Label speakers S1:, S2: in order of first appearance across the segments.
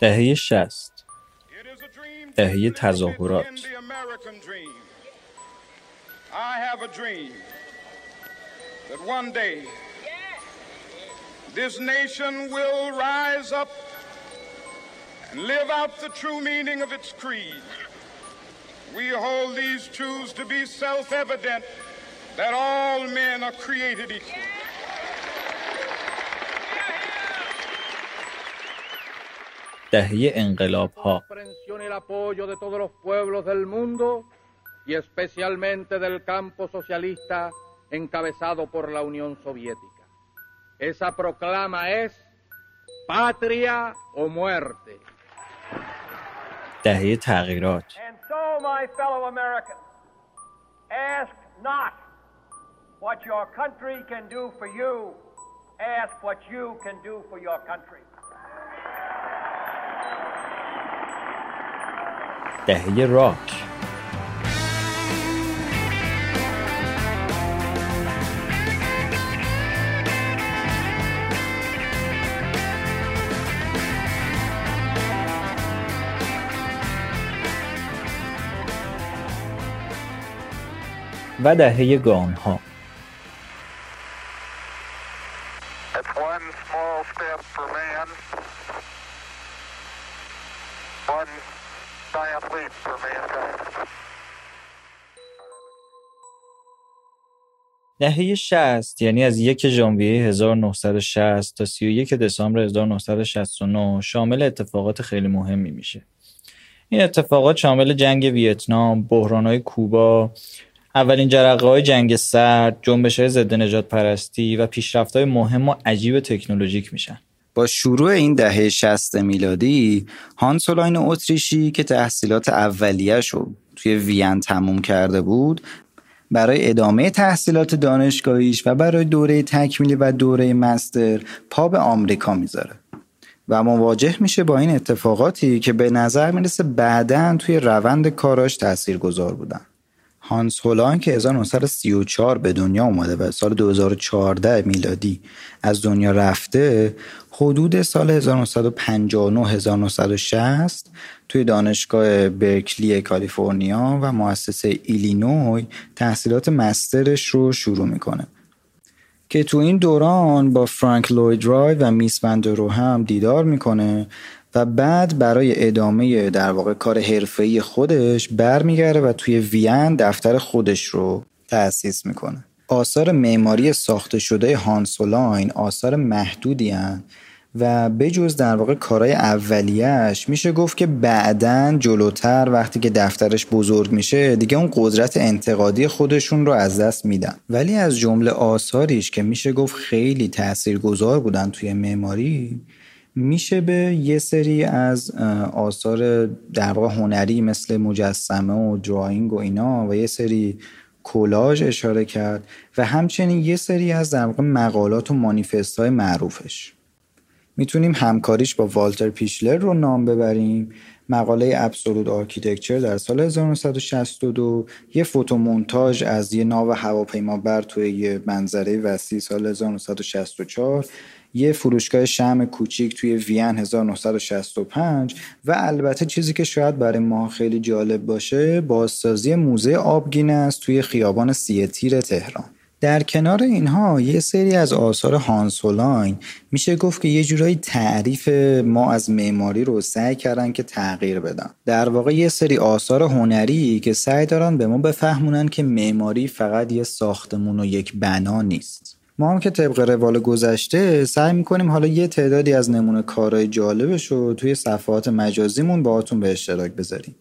S1: دهه شست دهه تظاهرات
S2: that one day this nation will rise up and live out the true meaning of its creed. We hold these truths to be self evident that all men are created equal.
S3: pueblos del mundo y especialmente del campo socialista encabezado por la Unión Soviética. Esa proclama es patria o muerte.
S1: دهه تغییرات
S4: And so, my fellow Americans, ask not what your country can do for you, ask what you can do for your country.
S1: دهه راک. و دهه گام ها دهه 60 یعنی از یک ژانویه 1960 تا 31 دسامبر 1969 شامل اتفاقات خیلی مهمی میشه. این اتفاقات شامل جنگ ویتنام، بحرانهای کوبا، اولین جرقه های جنگ سرد، جنبش های ضد نجات پرستی و پیشرفت های مهم و عجیب تکنولوژیک میشن.
S5: با شروع این دهه 60 میلادی هانسولاین اتریشی که تحصیلات اولیه‌ش رو توی وین تموم کرده بود برای ادامه تحصیلات دانشگاهیش و برای دوره تکمیلی و دوره مستر پا به آمریکا می‌ذاره. و مواجه میشه با این اتفاقاتی که به نظر می‌رسه بعدا توی روند کاراش تأثیر گذار بودن. هانس هولان که 1934 به دنیا اومده و سال 2014 میلادی از دنیا رفته حدود سال 1959 1960 توی دانشگاه برکلی کالیفرنیا و مؤسسه ایلینوی تحصیلات مسترش رو شروع می‌کنه. که تو این دوران با فرانک لوید رای و میس وندرو هم دیدار می‌کنه و بعد برای ادامه در واقع کار حرفه‌ای خودش برمیگرده و توی وین دفتر خودش رو تأسیس می‌کنه. آثار معماری ساخته شده هانسولاین آثار محدودی هن و بجز در واقع کارهای اولیش میشه گفت که بعدا جلوتر وقتی که دفترش بزرگ میشه دیگه اون قدرت انتقادی خودشون رو از دست میدن. ولی از جمله آثاریش که میشه گفت خیلی تاثیرگذار بودن توی معماری میشه به یه سری از آثار در واقع هنری مثل مجسمه و drawing و اینا و یه سری کلاژ اشاره کرد و همچنین یه سری از در واقع مقالات و مانیفست های معروفش. می‌تونیم همکاریش با والتر پیشلر رو نام ببریم. مقاله Absolute Architecture در سال 1962 یه فوتومونتاژ از یه ناو هواپیمابر توی یه منظره وسیع سال 1964 یه فروشگاه شم کوچیک توی وین 1965 و البته چیزی که شاید برای ما خیلی جالب باشه بازسازی موزه آبگینس توی خیابان سی تیر تهران. در کنار اینها یه سری از آثار هانسولاین میشه گفت که یه جورایی تعریف ما از معماری رو سعی کردن که تغییر بدن. در واقع یه سری آثار هنری که سعی دارن به ما بفهمونن که معماری فقط یه ساختمون و یک بنا نیست. ما هم که طبق روال گذشته سعی می‌کنیم حالا یه تعدادی از نمونه کارهای جالبش رو توی صفحات مجازیمون باهاتون به اشتراک بذاریم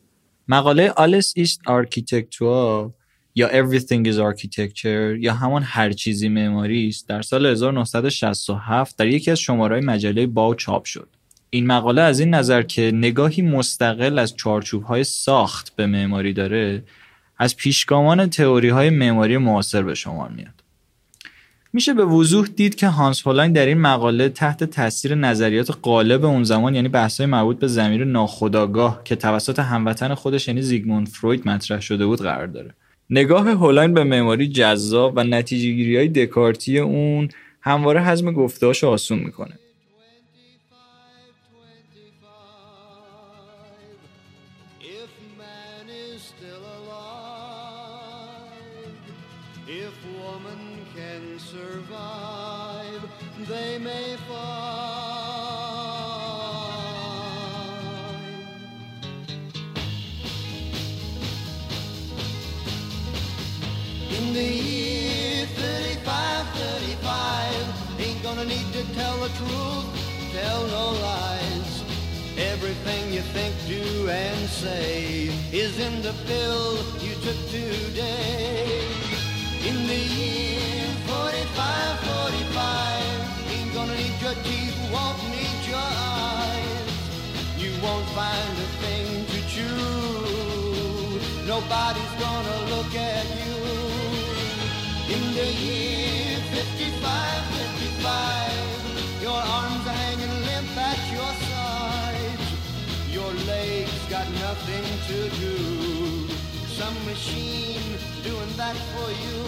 S1: مقاله Alles ist Architektur یا Everything is Architecture یا همان هر چیزی معماری است در سال 1967 در یکی از شماره‌های مجله Bau چاپ شد. این مقاله از این نظر که نگاهی مستقل از چارچوب‌های ساخت به معماری داره از پیشگامان تئوری های معماری معاصر به شمار میاد. میشه به وضوح دید که هانس هولاین در این مقاله تحت تاثیر نظریات غالب اون زمان یعنی بحث‌های مربوط به ضمیر ناخودآگاه که توسط هموطن خودش یعنی زیگموند فروید مطرح شده بود قرار داره. نگاه هولاین به معماری جذاب و نتیجه گیری های دکارتی اون همواره حزم گفتهاش آسون می‌کنه
S6: the truth, tell no lies. Everything you think, do, and say is in the pill you took today. In the year 45, 45, ain't gonna need your teeth, won't need your eyes. You won't find a thing to chew. Nobody's gonna look at you. In the year 55, 55, your arms are hanging limp at your sides. Your legs got nothing to do. Some machine doing that for you.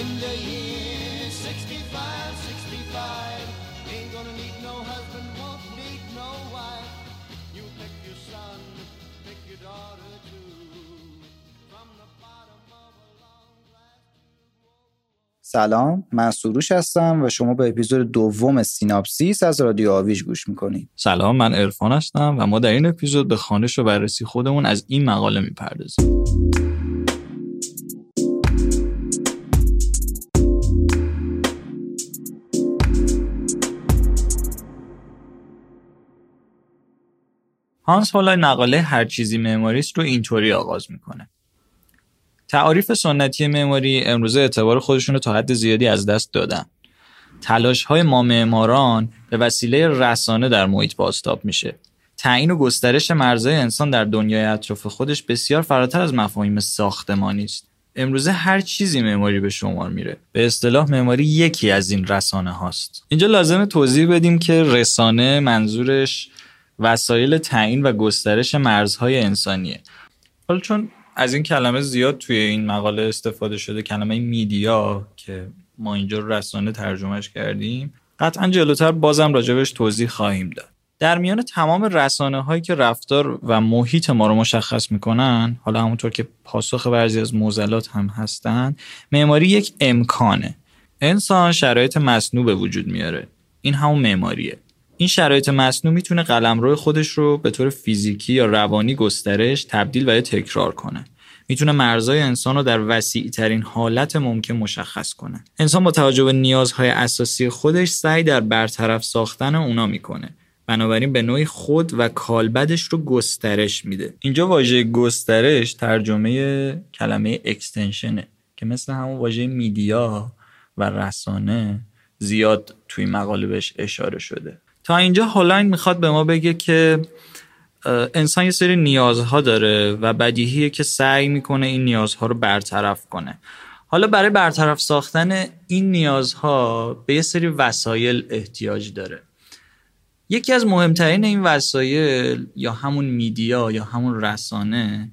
S6: In the year 65, 65, ain't gonna need no husband, won't need no wife. You pick your son, pick your daughter too.
S5: سلام من سروش هستم و شما به اپیزود دوم سیناپسیس از رادیو آویج گوش می‌کنید.
S1: سلام من عرفان هستم و ما در این اپیزود به خوانش و بررسی خودمون از این مقاله می‌پردازیم. هانس هولاین مقاله هر چیزی معماریست رو اینطوری آغاز می‌کنه. تعاریف سنتی معماری امروزه اعتبار خودشون رو تا حد زیادی از دست دادن. تلاش های ما معماران به وسیله رسانه در محیط بازتاب میشه. تعیین و گسترش مرزهای انسان در دنیای اطراف خودش بسیار فراتر از مفاهیم ساختمانی است امروزه هر چیزی معماری به شمار میره. به اصطلاح معماری یکی از این رسانه هاست. اینجا لازمه توضیح بدیم که رسانه منظورش وسایل تعیین و گسترش مرزهای انسانیه. حالا چون از این کلمه زیاد توی این مقاله استفاده شده کلمه میدیا که ما اینجا رسانه ترجمهش کردیم. قطعا جلوتر بازم راجبش توضیح خواهیم داد. در میان تمام رسانه هایی که رفتار و محیط ما رو مشخص می‌کنن حالا همونطور که پاسخ بعضی از موزلات هم هستن معماری یک امکانه. انسان شرایط مصنوع به وجود میاره. این همون معماریه. این شرایط مصنوع می‌تونه قلمرو خودش رو به طور فیزیکی یا روانی گسترش تبدیل و یا تکرار کنه. می‌تونه مرزهای انسان رو در وسیع ترین حالت ممکن مشخص کنه. انسان با توجه به نیازهای اساسی خودش سعی در برطرف ساختن اونا می‌کنه. بنابراین به نوعی خود و کالبدش رو گسترش میده. اینجا واژه گسترش ترجمه کلمه اکستنشنه که مثل همون واژه میدیا و رسانه زیاد توی مقاله اشاره شده. تا اینجا هولاین می‌خواد به ما بگه که انسان یه سری نیازها داره و بدیهیه که سعی می‌کنه این نیازها رو برطرف کنه. حالا برای برطرف ساختن این نیازها به یه سری وسایل احتیاج داره. یکی از مهمترین این وسایل یا همون media یا همون رسانه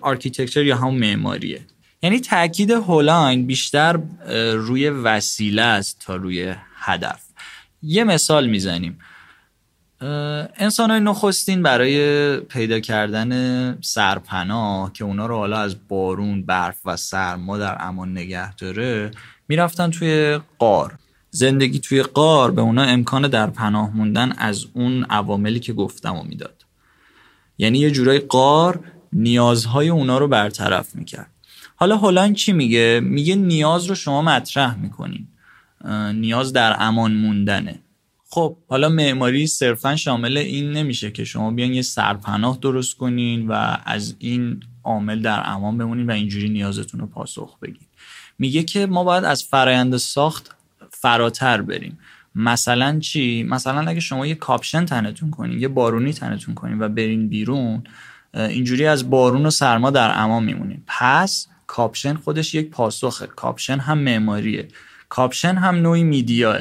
S1: architecture یا همون معماریه. یعنی تاکید هولاین بیشتر روی وسیله است تا روی هدف. یه مثال می‌زنیم. انسان های نخستین برای پیدا کردن سرپناه که اونا رو حالا از بارون، برف و سرما در امان نگه داره می‌رفتن توی قار زندگی توی قار به اونا امکان در پناه موندن از اون عواملی که گفتم و می‌داد. یعنی یه جورای قار نیازهای اونا رو برطرف می‌کرد. حالا هولان چی میگه؟ میگه نیاز رو شما مطرح می‌کنین. نیاز در امان موندنه. خب حالا معماری صرفا شامل این نمیشه که شما بیاین یه سرپناه درست کنین و از این عامل در امان بمونین و اینجوری نیازتون رو پاسخ بگین. میگه که ما باید از فرایند ساخت فراتر بریم. مثلا چی؟ مثلا اگه شما یه کاپشن تنتون کنین یه بارونی تنتون کنین و برین بیرون اینجوری از بارون و سرما در امان میمونین. پس کاپشن خودش یک پاسخه. کاپشن هم معماریه. کاپشن هم نوعی میدیاه.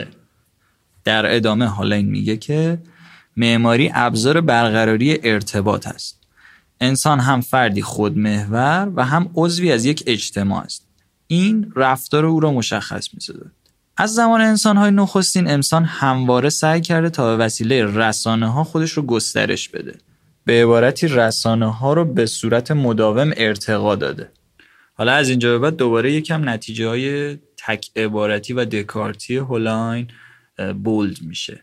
S1: در ادامه حالا این میگه که معماری ابزار برقراری ارتباط است. انسان هم فردی خودمحور و هم عضوی از یک اجتماع است. این رفتار او را مشخص می‌سازد. از زمان انسان های نخستین انسان همواره سعی کرده تا به وسیله رسانه ها خودش رو گسترش بده. به عبارتی رسانه ها رو به صورت مداوم ارتقا داده. حالا از اینجا به بعد دوباره یکم نتیجه های تک عبارتی و دکارتی هولاین بولد میشه.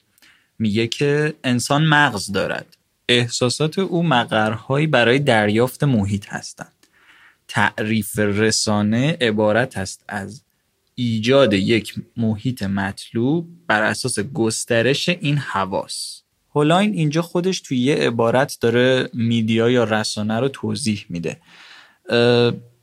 S1: میگه که انسان مغز دارد. احساسات او مقرهایی برای دریافت محیط هستند. تعریف رسانه عبارت است از ایجاد یک محیط مطلوب بر اساس گسترش این حواس. هولاین اینجا خودش توی یه عبارت داره میدیا یا رسانه رو توضیح میده.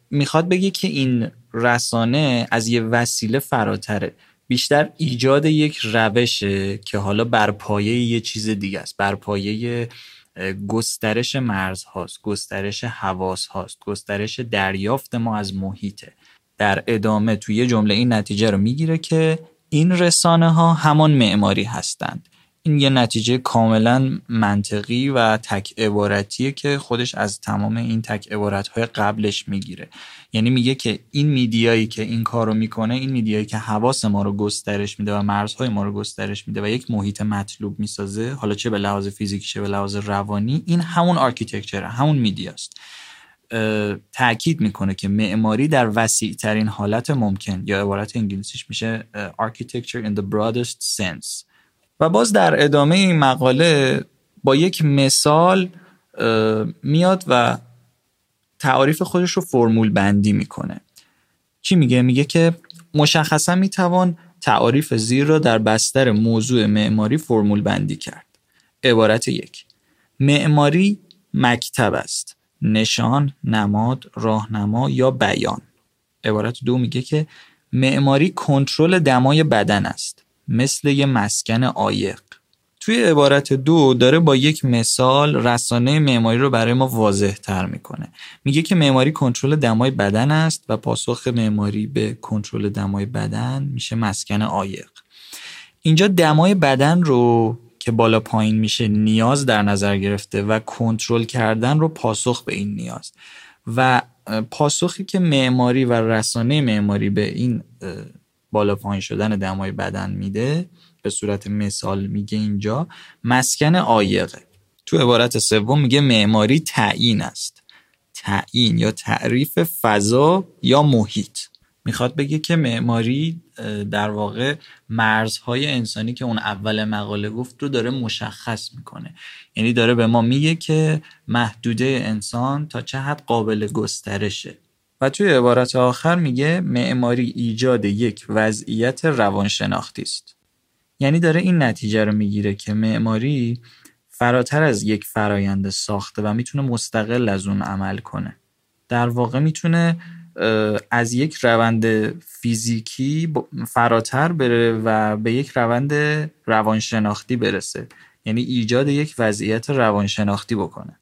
S1: می‌خواد بگه که این رسانه از یه وسیله فراتره. بیشتر ایجاد یک روشه که حالا بر پایه یه چیز دیگه است. بر پایه گسترش مرز هاست گسترش حواس هاست گسترش دریافت ما از محیطه. در ادامه توی یه جمله این نتیجه رو می‌گیره که این رسانه ها همان معماری هستند. این یه نتیجه کاملا منطقی و تک عبارتیه که خودش از تمام این تک عبارت های قبلش می‌گیره. یعنی میگه که این میدیایی که این کارو می‌کنه این میدیایی که حواس ما رو گسترش میده و مرزهای ما رو گسترش میده و یک محیط مطلوب می‌سازه حالا چه به لحاظ فیزیکی چه به لحاظ روانی این همون آرکیتکچره همون میدیاست. تاکید می‌کنه که معماری در وسیع ترین حالت ممکن یا عبارت انگلیسیش میشه architecture in the broadest sense. و باز در ادامه این مقاله با یک مثال میاد و تعاریف خودش رو فرمول بندی می‌کنه. چی میگه؟ میگه که مشخصا می‌توان تعاریف زیر را در بستر موضوع معماری فرمول بندی کرد. عبارت یک معماری مکتب است. نشان، نماد، راهنما یا بیان. عبارت دو میگه که معماری کنترل دمای بدن است. مثل یه مسکن عایق. توی عبارت دو داره با یک مثال رسانه معماری رو برای ما واضح تر می‌کنه. میگه که معماری کنترل دمای بدن است و پاسخ معماری به کنترل دمای بدن میشه مسکن عایق. اینجا دمای بدن رو که بالا پایین میشه نیاز در نظر گرفته و کنترل کردن رو پاسخ به این نیاز. و پاسخی که معماری و رسانه معماری به این بالا پایین شدن دمای بدن میده به صورت مثال میگه اینجا مسکن عایقه تو عبارت سوم میگه معماری تعیین است. تعیین یا تعریف فضا یا محیط. می‌خواد بگه که معماری در واقع مرزهای انسانی که اون اول مقاله گفت رو داره مشخص می‌کنه. یعنی داره به ما میگه که محدوده انسان تا چه حد قابل گسترشه. و توی عبارت آخر میگه معماری ایجاد یک وضعیت روانشناختی است. یعنی داره این نتیجه رو می‌گیره که معماری فراتر از یک فرایند ساخته و می‌تونه مستقل از اون عمل کنه. در واقع می‌تونه از یک روند فیزیکی فراتر بره و به یک روند روانشناختی برسه. یعنی ایجاد یک وضعیت روانشناختی بکنه.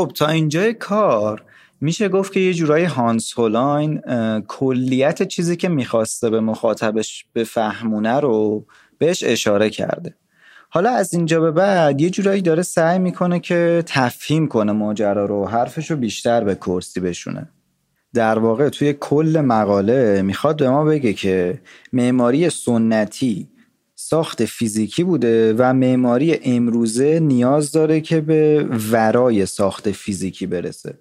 S5: خب تا اینجای کار میشه گفت که یه جورایی هانس هولاین کلیت چیزی که می‌خواسته به مخاطبش بفهمونه رو بهش اشاره کرده. حالا از اینجا به بعد یه جورایی داره سعی می‌کنه که تفهیم کنه ماجرا رو حرفش رو بیشتر به کرسی بشونه. در واقع توی کل مقاله می‌خواد به ما بگه که معماری سنتی ساخت فیزیکی بوده و معماری امروزه نیاز داره که به ورای ساخت فیزیکی برسه.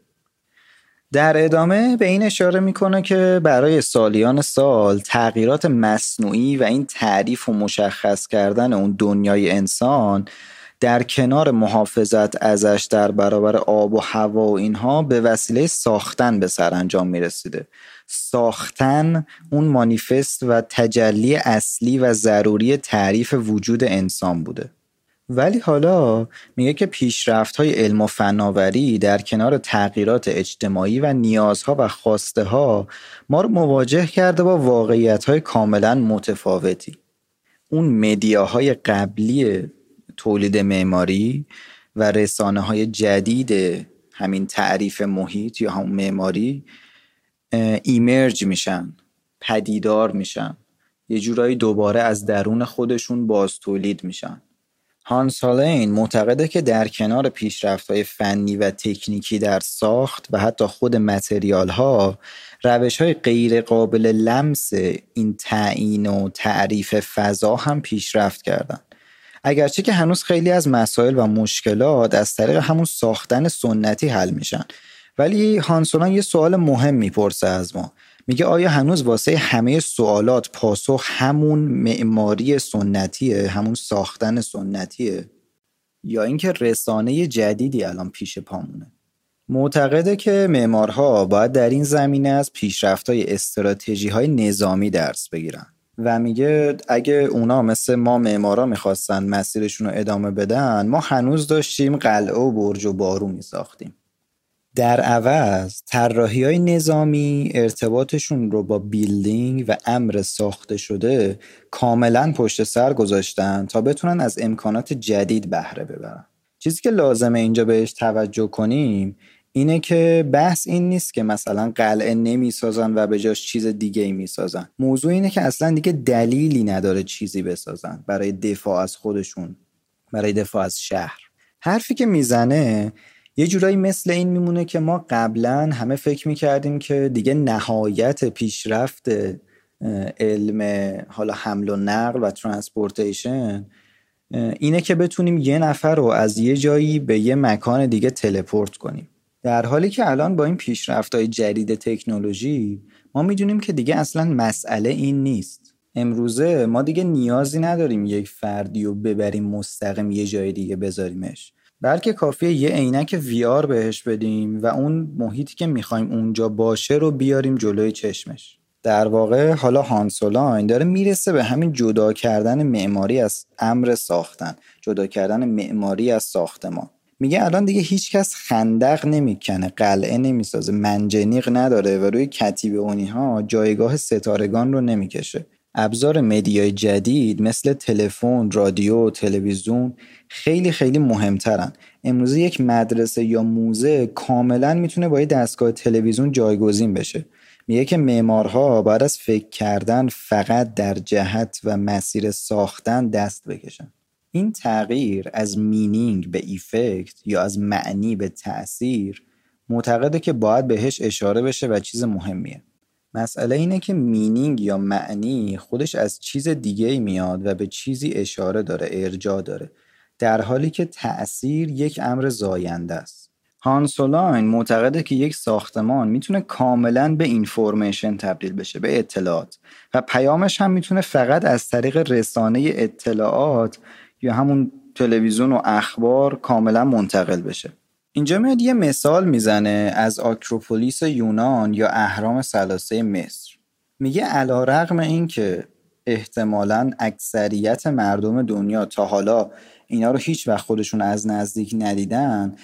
S5: در ادامه به این اشاره می‌کنه که برای سالیان سال تغییرات مصنوعی و این تعریف و مشخص کردن اون دنیای انسان در کنار محافظت ازش در برابر آب و هوا و اینها به وسیله ساختن به سرانجام می‌رسیده. ساختن اون مانیفست و تجلی اصلی و ضروری تعریف وجود انسان بوده. ولی حالا میگه که پیشرفت های علم و فناوری در کنار تغییرات اجتماعی و نیازها و خواسته ها ما رو مواجه کرده با واقعیت های کاملا متفاوتی. اون مدیاهای قبلی تولید معماری و رسانه های جدید همین تعریف محیط یا همون معماری ایمرج میشن پدیدار میشن. یه جورایی دوباره از درون خودشون باز تولید میشن. هانس هالین معتقده که در کنار پیشرفت های فنی و تکنیکی در ساخت و حتی خود متریال ها روش های غیر قابل لمس این تعیین و تعریف فضا هم پیشرفت کردند. اگرچه که هنوز خیلی از مسائل و مشکلات از طریق همون ساختن سنتی حل میشن. ولی هانسولان یه سوال مهم می‌پرسه از ما. میگه آیا هنوز واسه همه سوالات پاسخ همون معماری سنتیه همون ساختن سنتیه؟ یا اینکه رسانه جدیدی الان پیش پامونه؟ معتقده که معمارها باید در این زمینه از پیشرفت‌های استراتژی های نظامی درس بگیرن. و میگه اگه اونا مثل ما معمارا می‌خواستن مسیرشون رو ادامه بدن ما هنوز داشتیم قلعه و برج و بارو میساختیم. در عوض طراحی های نظامی ارتباطشون رو با بیلدینگ و امر ساخته شده کاملا پشت سر گذاشتن تا بتونن از امکانات جدید بهره ببرن. چیزی که لازمه اینجا بهش توجه کنیم اینه که بحث این نیست که مثلا قلعه نمی‌سازن و به جاش چیز دیگه ای می‌سازن. موضوع اینه که اصلا دیگه دلیلی نداره چیزی بسازن برای دفاع از خودشون برای دفاع از شهر. حرفی که می‌زنه یه جورایی مثل این میمونه که ما قبلا همه فکر می‌کردیم که دیگه نهایت پیشرفت علم حالا حمل و نقل و transportation اینه که بتونیم یه نفر رو از یه جایی به یه مکان دیگه teleport کنیم. در حالی که الان با این پیشرفت های جدید تکنولوژی ما می‌دونیم که دیگه اصلا مسئله این نیست. امروزه ما دیگه نیازی نداریم یک فردی رو ببریم مستقیم یه جای دیگه بذاریمش. بلکه کافیه یه عینک VR بهش بدیم و اون محیطی که می‌خوایم اونجا باشه رو بیاریم جلوی چشمش. در واقع حالا هانسولاین داره می‌رسه به همین جدا کردن معماری از امر ساختن جدا کردن معماری از ساختمان. میگه الان دیگه هیچکس خندق نمی‌کنه قلعه نمی‌سازه منجنیق نداره و روی کتیب اونی ها جایگاه ستارگان رو نمی‌کشه. ابزار مدیای جدید مثل تلفن، رادیو، تلویزیون خیلی خیلی مهمترن. امروزه یک مدرسه یا موزه کاملا می‌تونه با یه دستگاه تلویزیون جایگزین بشه. میگه که معمارها باید از فکر کردن فقط در جهت و مسیر ساختن دست بکشن. این تغییر از meaning به effect یا از معنی به تأثیر معتقده که باید بهش اشاره بشه و چیز مهمیه. مسئله اینه که meaning یا معنی خودش از چیز دیگه میاد و به چیزی اشاره داره ارجاع داره. در حالی که تأثیر یک امر زاینده است. هانسولاین معتقده که یک ساختمان می‌تونه کاملا به اینفورمیشن تبدیل بشه به اطلاعات. و پیامش هم می‌تونه فقط از طریق رسانه اطلاعات یا همون تلویزیون و اخبار کاملا منتقل بشه. اینجا میاد یه مثال می‌زنه از آکروپولیس یونان یا اهرام سلاسه مصر. میگه علا رقم این که احتمالا اکثریت مردم دنیا تا حالا اینا رو هیچ وقت خودشون از نزدیک ندیدن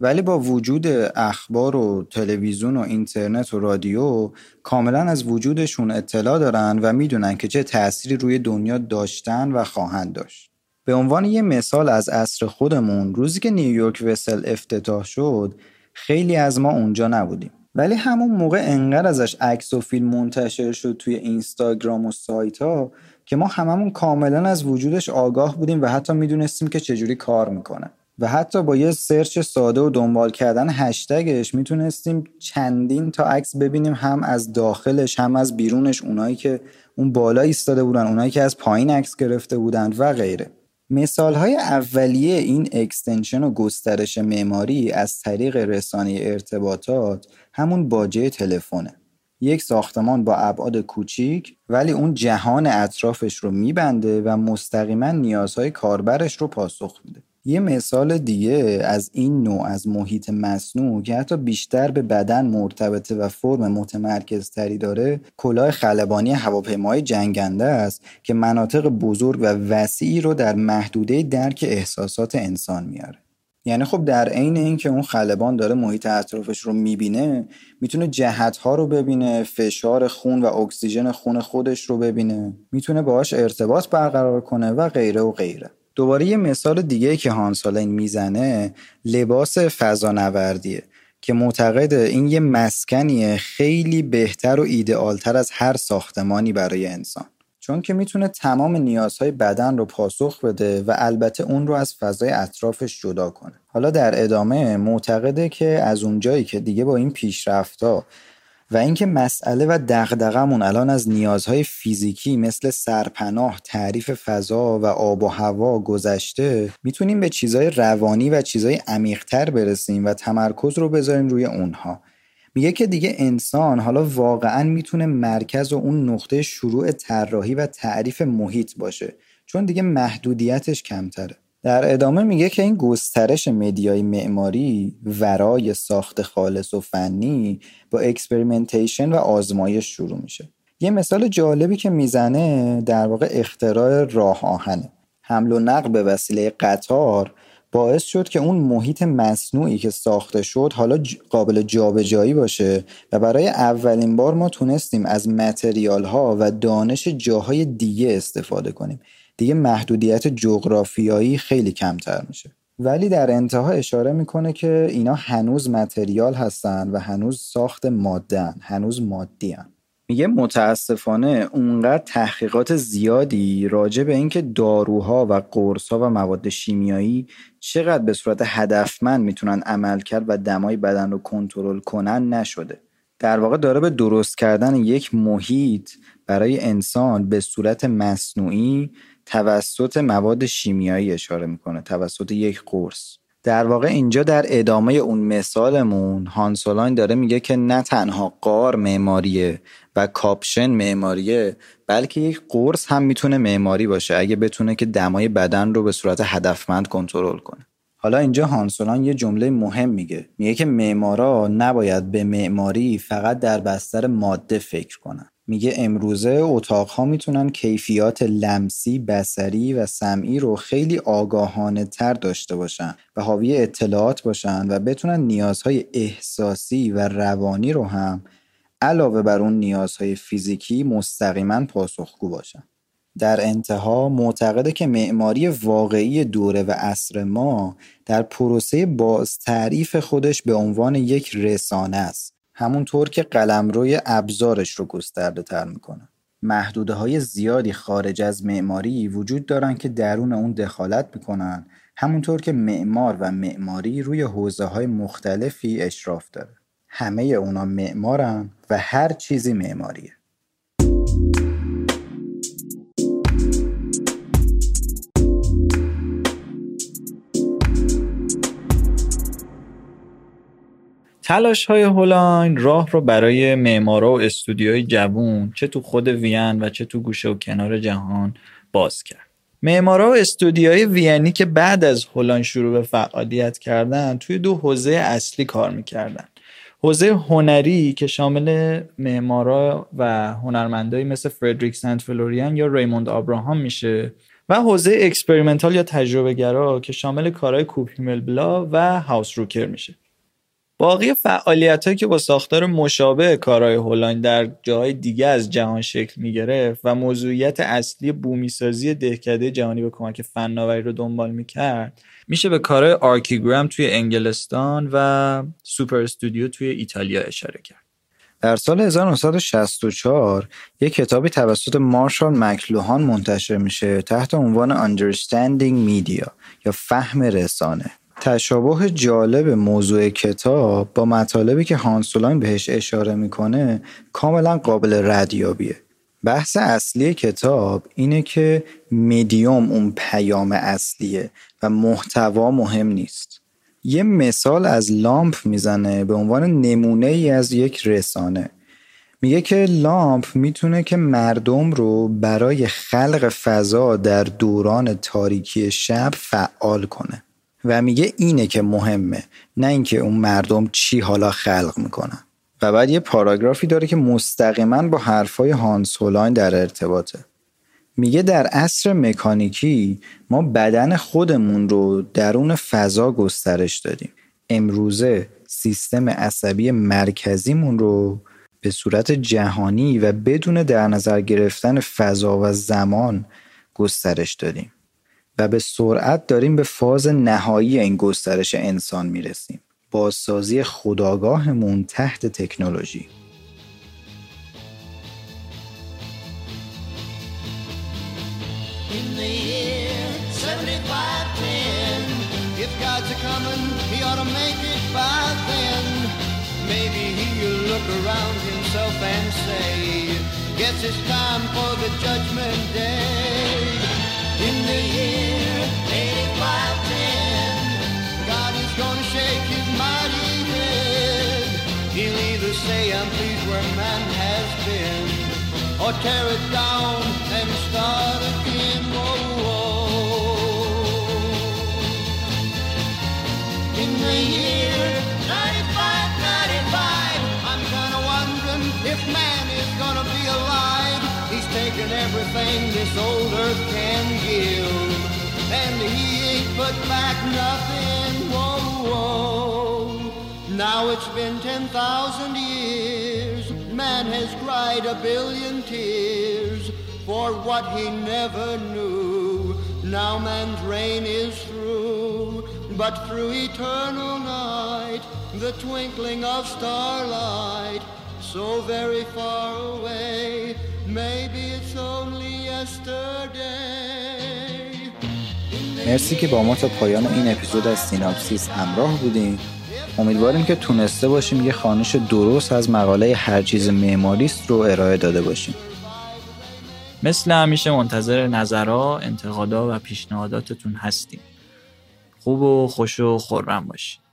S5: ولی با وجود اخبار و تلویزیون و اینترنت و رادیو کاملا از وجودشون اطلاع دارن و می‌دونن که چه تأثیری روی دنیا داشتن و خواهند داشت. به عنوان یه مثال از عصر خودمون روزی که نیویورک وسل افتتاح شد خیلی از ما اونجا نبودیم. ولی همون موقع انقدر ازش عکس و فیلم منتشر شد توی اینستاگرام و سایت ها که ما هممون کاملا از وجودش آگاه بودیم و حتی می‌دونستیم که چجوری کار می‌کنه. و حتی با یه سرچ ساده و دنبال کردن هشتگش می‌تونستیم چندین تا عکس ببینیم هم از داخلش هم از بیرونش اونایی که اون بالا ایستاده بودن اونایی که از پایین عکس گرفته بودند و غیره. مثال های اولیه این extension و گسترش معماری از طریق رسانه ارتباطات همون باجه تلفنه. یک ساختمان با ابعاد کوچیک ولی اون جهان اطرافش رو میبنده و مستقیما نیازهای کاربرش رو پاسخ میده. یه مثال دیگه از این نوع از محیط مصنوع که حتی بیشتر به بدن مرتبطه و فرم متمرکز تری داره کلاه خلبانی هواپیمای جنگنده است که مناطق بزرگ و وسیعی رو در محدوده درک احساسات انسان میاره. یعنی خب در عین اینکه اون خلبان داره محیط اطرافش رو می‌بینه می‌تونه جهت ها رو ببینه فشار خون و اکسیژن خون خودش رو ببینه می‌تونه باهاش ارتباط برقرار کنه و غیره و غیره. دوباره یه مثال دیگه که هانسالین می‌زنه لباس فضانوردیه که معتقد این یه مسکنیه خیلی بهتر و ایدئالتر از هر ساختمانی برای انسان. چون که می‌تونه تمام نیازهای بدن رو پاسخ بده و البته اون رو از فضای اطرافش جدا کنه. حالا در ادامه معتقده که از اونجایی که دیگه با این پیشرفتا و اینکه مسئله و دغدغمون الان از نیازهای فیزیکی مثل سرپناه، تعریف فضا و آب و هوا گذشته می‌تونیم به چیزهای روانی و چیزهای عمیقتر برسیم و تمرکز رو بذاریم روی اونها. میگه که دیگه انسان حالا واقعا می‌تونه مرکز و اون نقطه شروع طراحی و تعریف محیط باشه چون دیگه محدودیتش کمتره. در ادامه میگه که این گسترش مدیای معماری ورای ساخت خالص و فنی با experimentation و آزمایش شروع میشه. یه مثال جالبی که می‌زنه در واقع اختراع راه آهنه. حمل و نقل به وسیله قطار باعث شد که اون محیط مصنوعی که ساخته شد حالا قابل جابجایی باشه و برای اولین بار ما تونستیم از material ها و دانش جاهای دیگه استفاده کنیم. دیگه محدودیت جغرافیایی خیلی کمتر میشه ولی در انتها اشاره می‌کنه که اینا هنوز material هستن و هنوز ساخت ماده هنوز مادی هستن. میگه متاسفانه اونقدر تحقیقات زیادی راجع به اینکه داروها و قرصها و مواد شیمیایی چقدر به صورت هدفمند می‌تونن عمل کرد و دمای بدن رو کنترل کنن نشده در واقع داره به درست کردن یک محیط برای انسان به صورت مصنوعی توسط مواد شیمیایی اشاره می‌کنه توسط یک قرص. در واقع اینجا در ادامه اون مثالمون هانسولاین داره میگه که نه تنها قار معماریه و کاپشن معماریه بلکه یک قرص هم می‌تونه معماری باشه اگه بتونه که دمای بدن رو به صورت هدفمند کنترل کنه. حالا اینجا هانسولان یه جمله مهم میگه. میگه که معمارا نباید به معماری فقط در بستر ماده فکر کنن. میگه امروزه اتاقها می‌تونن کیفیات لمسی، بسری و سمعی رو خیلی آگاهانه تر داشته باشن و حاوی اطلاعات باشن و بتونن نیازهای احساسی و روانی رو هم علاوه بر اون نیازهای فیزیکی مستقیما پاسخگو باشن. در انتها معتقده که معماری واقعی دوره و عصر ما در پروسه باز تعریف خودش به عنوان یک رسانه است همونطور که قلمروی ابزارش رو گسترده تر می‌کنه. محدوده های زیادی خارج از معماری وجود دارن که درون اون دخالت می‌کنن. همونطور که معمار و معماری روی حوزه های مختلفی اشراف داره. همه اونا معمارن و هر چیزی معماریه.
S1: تلاش های هولاین راه رو برای معمارا و استودیوهای جوون چه تو خود وین و چه تو گوشه و کنار جهان باز کرد. معمارا و استودیوهای وینی که بعد از هولاین شروع به فعالیت کردن توی دو حوزه اصلی کار می‌کردن. حوزه هنری که شامل معمارا و هنرمندایی مثل فردریک سنت فلوریان یا ریموند آبراهام میشه و حوزه experimental یا تجربه گرا که شامل کارهای کوپ هیمل بلاو و هاوس روکر میشه. باقی فعالیت هایی که با ساختار مشابه کارهای هولاین در جاهای دیگه از جهان شکل می گرفت و موضوعیت اصلی بومیسازی دهکده جهانی به کمک فناوری رو دنبال می کرد میشه به کارهای آرکیگرام توی انگلستان و سوپر استودیو توی ایتالیا اشاره کرد.
S5: در سال 1964 یک کتابی توسط مارشال مکلوهان منتشر میشه تحت عنوان Understanding Media یا فهم رسانه. تشابه جالب موضوع کتاب با مطالبی که هانسولاین بهش اشاره می‌کنه کاملا قابل ردیابیه. بحث اصلی کتاب اینه که میدیوم اون پیام اصلیه و محتوا مهم نیست. یه مثال از لامپ می‌زنه به عنوان نمونه ای از یک رسانه. میگه که لامپ می‌تونه که مردم رو برای خلق فضا در دوران تاریکی شب فعال کنه. و میگه اینه که مهمه نه اینکه اون مردم چی حالا خلق می‌کنن. و بعد یه پاراگرافی داره که مستقیما با حرفای هانس هولاین در ارتباطه. میگه در عصر مکانیکی ما بدن خودمون رو درون فضا گسترش دادیم. امروزه سیستم عصبی مرکزیمون رو به صورت جهانی و بدون در نظر گرفتن فضا و زمان گسترش دادیم. و به سرعت داریم به فاز نهایی این گسترش انسان می‌رسیم بازسازی خداگاهمون تحت تکنولوژی
S6: In the year 7510, if God's a coming, he ought to make it by then. Maybe he'll look around himself and say, Guess it's time for the judgment day. Or tear it down and start again. Whoa. In the year 9595, I'm kinda wondering if man taken everything this old earth can give, and he ain't put back nothing. Whoa, whoa. Now it's been 10,000 years. Man has cried a billion tears for what he never knew. Now man's reign is through, but through eternal night, the twinkling of starlight, so very far away, maybe it's only yesterday.
S5: مرسی که با ما تا پایان این اپیزود از سیناپسیس همراه بودیم امیدواریم که تونسته باشیم یه خانش درست از مقاله هر چیز معماریست رو ارائه داده باشیم
S1: مثل همیشه منتظر نظرها، انتقادا و پیشنهاداتتون هستیم. خوب و خوش و خورم باشید.